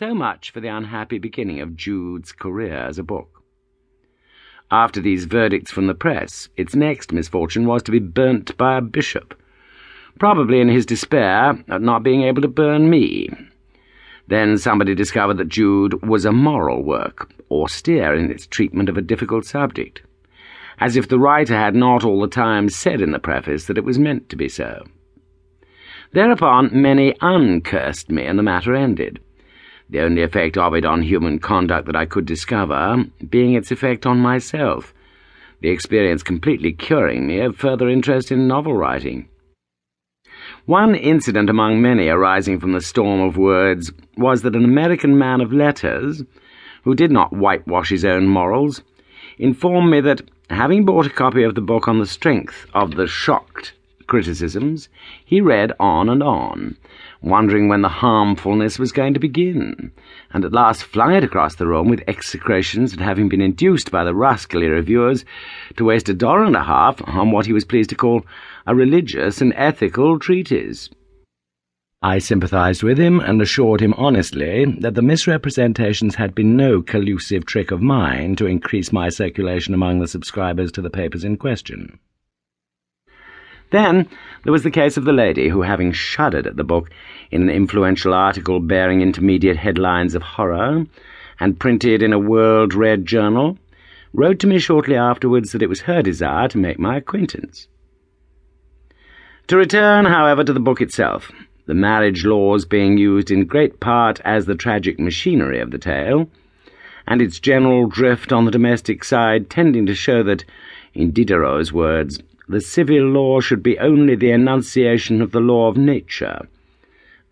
So much for the unhappy beginning of Jude's career as a book. After these verdicts from the press, its next misfortune was to be burnt by a bishop, probably in his despair at not being able to burn me. Then somebody discovered that Jude was a moral work, austere in its treatment of a difficult subject, as if the writer had not all the time said in the preface that it was meant to be so. Thereupon many uncursed me, and the matter ended the only effect of it on human conduct that I could discover being its effect on myself, the experience completely curing me of further interest in novel writing. One incident among many arising from the storm of words was that an American man of letters, who did not whitewash his own morals, informed me that, having bought a copy of the book on the strength of the shocked criticisms, he read on and on, wondering when the harmfulness was going to begin, and at last flung it across the room with execrations at having been induced by the rascally reviewers to waste a dollar and a half on what he was pleased to call a religious and ethical treatise. I sympathized with him and assured him honestly that the misrepresentations had been no collusive trick of mine to increase my circulation among the subscribers to the papers in question. Then there was the case of the lady who, having shuddered at the book in an influential article bearing intermediate headlines of horror, and printed in a world-read journal, wrote to me shortly afterwards that it was her desire to make my acquaintance. To return, however, to the book itself, the marriage laws being used in great part as the tragic machinery of the tale, and its general drift on the domestic side tending to show that, in Diderot's words, the civil law should be only the enunciation of the law of nature.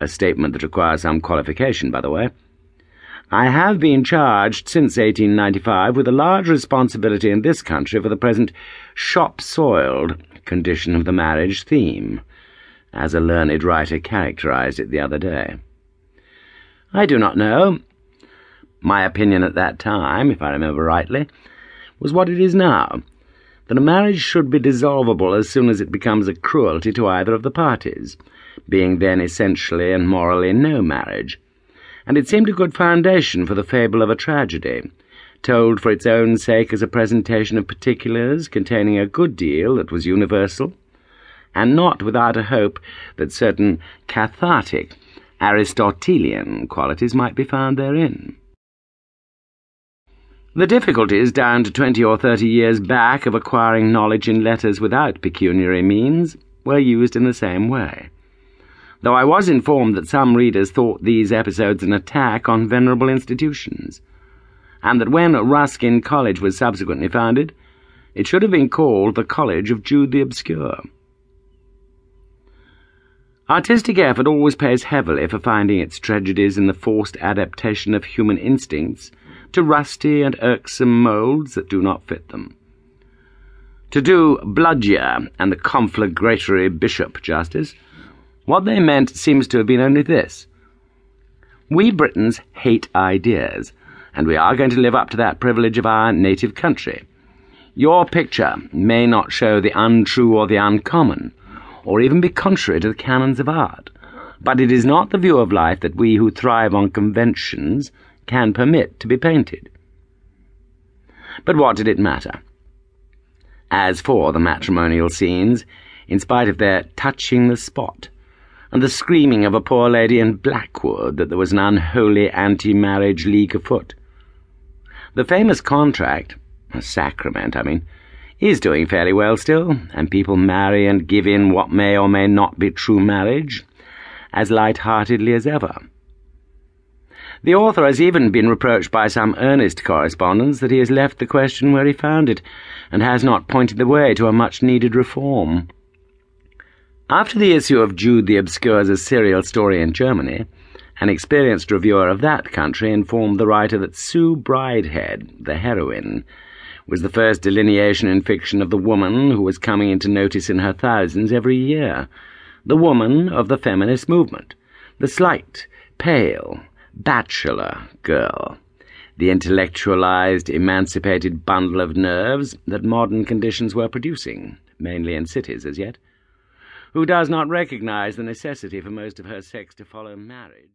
A statement that requires some qualification, by the way. I have been charged since 1895 with a large responsibility in this country for the present shop-soiled condition of the marriage theme, as a learned writer characterized it the other day. I do not know. My opinion at that time, if I remember rightly, was what it is now, that a marriage should be dissolvable as soon as it becomes a cruelty to either of the parties, being then essentially and morally no marriage. And it seemed a good foundation for the fable of a tragedy, told for its own sake as a presentation of particulars containing a good deal that was universal, and not without a hope that certain cathartic, Aristotelian qualities might be found therein. The difficulties down to twenty or thirty years back of acquiring knowledge in letters without pecuniary means were used in the same way, though I was informed that some readers thought these episodes an attack on venerable institutions, and that when Ruskin College was subsequently founded, it should have been called the College of Jude the Obscure. Artistic effort always pays heavily for finding its tragedies in the forced adaptation of human instincts to rusty and irksome moulds that do not fit them. To do Bludyer and the conflagratory bishop justice, what they meant seems to have been only this. We Britons hate ideas, and we are going to live up to that privilege of our native country. Your picture may not show the untrue or the uncommon, or even be contrary to the canons of art, but it is not the view of life that we who thrive on conventions can permit to be painted. But what did it matter? As for the matrimonial scenes, in spite of their touching the spot, and the screaming of a poor lady in Blackwood that there was an unholy anti-marriage league afoot, the famous contract, a sacrament, I mean, is doing fairly well still, and people marry and give in what may or may not be true marriage as light-heartedly as ever. The author has even been reproached by some earnest correspondents that he has left the question where he found it, and has not pointed the way to a much-needed reform. After the issue of Jude the Obscure as a serial story in Germany, an experienced reviewer of that country informed the writer that Sue Bridehead, the heroine, was the first delineation in fiction of the woman who was coming into notice in her thousands every year, the woman of the feminist movement, the slight, pale, bachelor girl, the intellectualized, emancipated bundle of nerves that modern conditions were producing, mainly in cities as yet, who does not recognize the necessity for most of her sex to follow marriage.